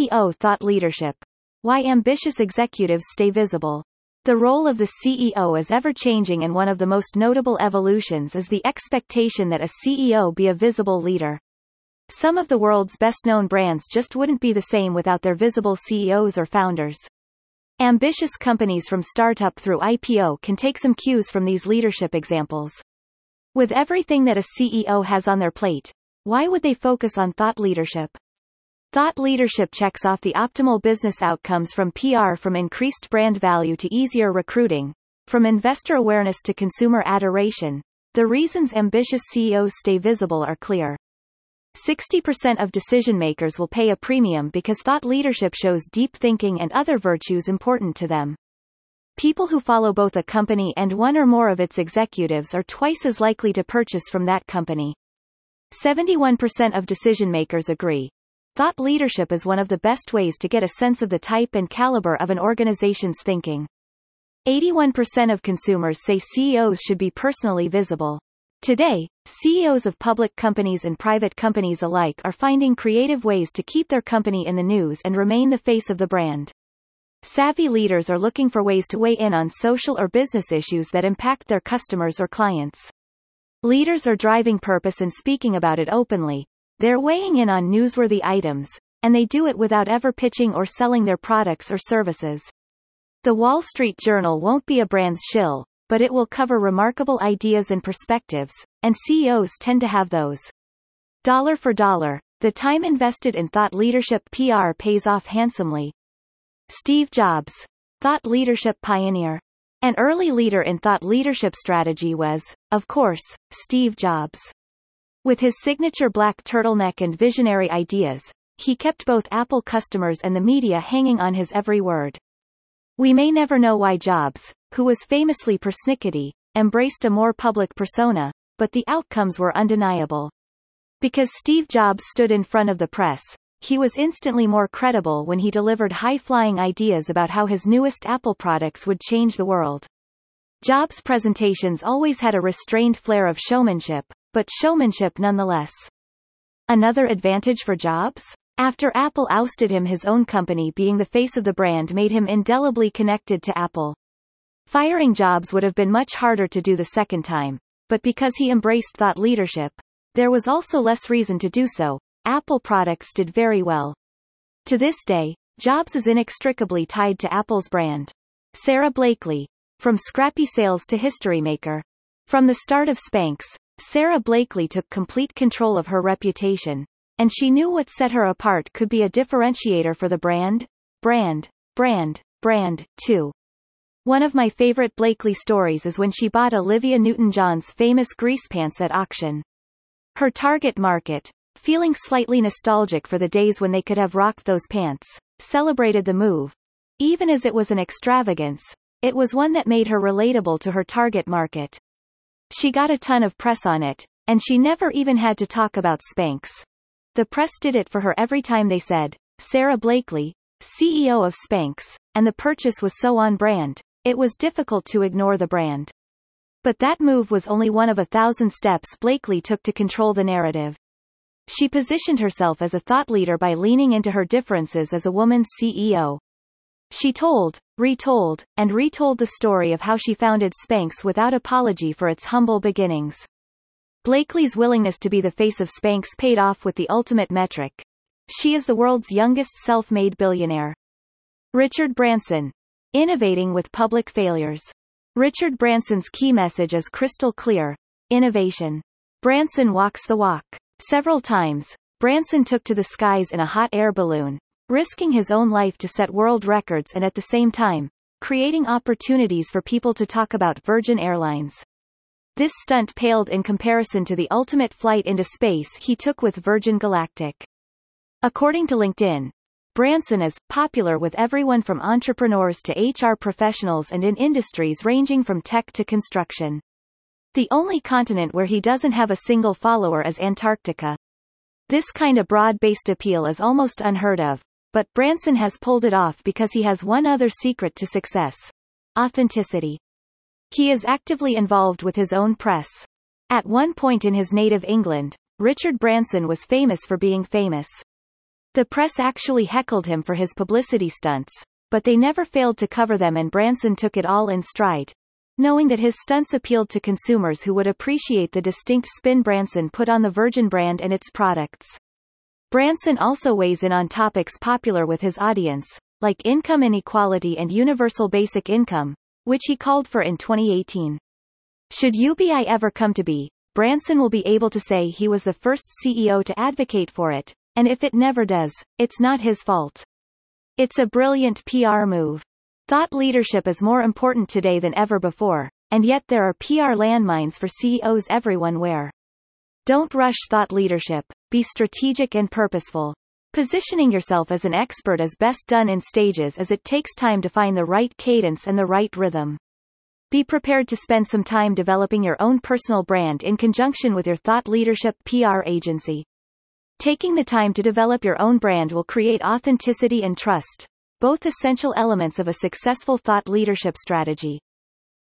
CEO Thought Leadership. Why ambitious executives stay visible. The role of the CEO is ever-changing and one of the most notable evolutions is the expectation that a CEO be a visible leader. Some of the world's best-known brands just wouldn't be the same without their visible CEOs or founders. Ambitious companies from startup through IPO can take some cues from these leadership examples. With everything that a CEO has on their plate, why would they focus on thought leadership? Thought leadership checks off the optimal business outcomes from PR from increased brand value to easier recruiting, from investor awareness to consumer adoration. The reasons ambitious CEOs stay visible are clear. 60% of decision makers will pay a premium because thought leadership shows deep thinking and other virtues important to them. People who follow both a company and one or more of its executives are twice as likely to purchase from that company. 71% of decision makers agree. Thought leadership is one of the best ways to get a sense of the type and caliber of an organization's thinking. 81% of consumers say CEOs should be personally visible. Today, CEOs of public companies and private companies alike are finding creative ways to keep their company in the news and remain the face of the brand. Savvy leaders are looking for ways to weigh in on social or business issues that impact their customers or clients. Leaders are driving purpose and speaking about it openly. They're weighing in on newsworthy items, and they do it without ever pitching or selling their products or services. The Wall Street Journal won't be a brand's shill, but it will cover remarkable ideas and perspectives, and CEOs tend to have those. Dollar for dollar, the time invested in thought leadership PR pays off handsomely. Steve Jobs, thought leadership pioneer. An early leader in thought leadership strategy was, of course, Steve Jobs. With his signature black turtleneck and visionary ideas, he kept both Apple customers and the media hanging on his every word. We may never know why Jobs, who was famously persnickety, embraced a more public persona, but the outcomes were undeniable. Because Steve Jobs stood in front of the press, he was instantly more credible when he delivered high-flying ideas about how his newest Apple products would change the world. Jobs' presentations always had a restrained flair of showmanship, but showmanship nonetheless. Another advantage for Jobs? After Apple ousted him his own company being the face of the brand made him indelibly connected to Apple. Firing Jobs would have been much harder to do the second time, but because he embraced thought leadership, there was also less reason to do so. Apple products did very well. To this day, Jobs is inextricably tied to Apple's brand. Sara Blakely. From scrappy sales to history maker. From the start of Spanx, Sara Blakely took complete control of her reputation, and she knew what set her apart could be a differentiator for the brand, brand, brand, brand, too. One of my favorite Blakely stories is when she bought Olivia Newton-John's famous grease pants at auction. Her target market, feeling slightly nostalgic for the days when they could have rocked those pants, celebrated the move. Even as it was an extravagance, it was one that made her relatable to her target market. She got a ton of press on it, and she never even had to talk about Spanx. The press did it for her every time they said, Sara Blakely, CEO of Spanx, and the purchase was so on brand. It was difficult to ignore the brand. But that move was only one of a thousand steps Blakely took to control the narrative. She positioned herself as a thought leader by leaning into her differences as a woman's CEO. She told, retold, and retold the story of how she founded Spanx without apology for its humble beginnings. Blakely's willingness to be the face of Spanx paid off with the ultimate metric. She is the world's youngest self-made billionaire. Richard Branson, Innovating with public failures. Richard Branson's key message is crystal clear. Innovation. Branson walks the walk. Several times, Branson took to the skies in a hot air balloon, risking his own life to set world records and at the same time, creating opportunities for people to talk about Virgin Airlines. This stunt paled in comparison to the ultimate flight into space he took with Virgin Galactic. According to LinkedIn, Branson is popular with everyone from entrepreneurs to HR professionals and in industries ranging from tech to construction. The only continent where he doesn't have a single follower is Antarctica. This kind of broad-based appeal is almost unheard of, but Branson has pulled it off because he has one other secret to success. Authenticity. He is actively involved with his own press. At one point in his native England, Richard Branson was famous for being famous. The press actually heckled him for his publicity stunts, but they never failed to cover them and Branson took it all in stride. Knowing that his stunts appealed to consumers who would appreciate the distinct spin Branson put on the Virgin brand and its products. Branson also weighs in on topics popular with his audience, like income inequality and universal basic income, which he called for in 2018. Should UBI ever come to be, Branson will be able to say he was the first CEO to advocate for it, and if it never does, it's not his fault. It's a brilliant PR move. Thought leadership is more important today than ever before, and yet there are PR landmines for CEOs everyone where. Don't rush thought leadership, be strategic and purposeful. Positioning yourself as an expert is best done in stages as it takes time to find the right cadence and the right rhythm. Be prepared to spend some time developing your own personal brand in conjunction with your thought leadership PR agency. Taking the time to develop your own brand will create authenticity and trust, both essential elements of a successful thought leadership strategy.